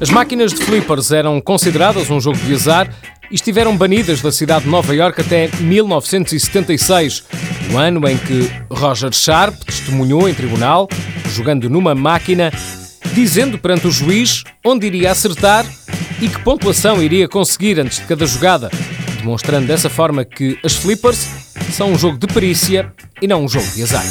As máquinas de flippers eram consideradas um jogo de azar e estiveram banidas da cidade de Nova York até 1976, Ano em que Roger Sharp testemunhou em tribunal, jogando numa máquina, dizendo perante o juiz onde iria acertar e que pontuação iria conseguir antes de cada jogada, demonstrando dessa forma que as flippers são um jogo de perícia e não um jogo de azar.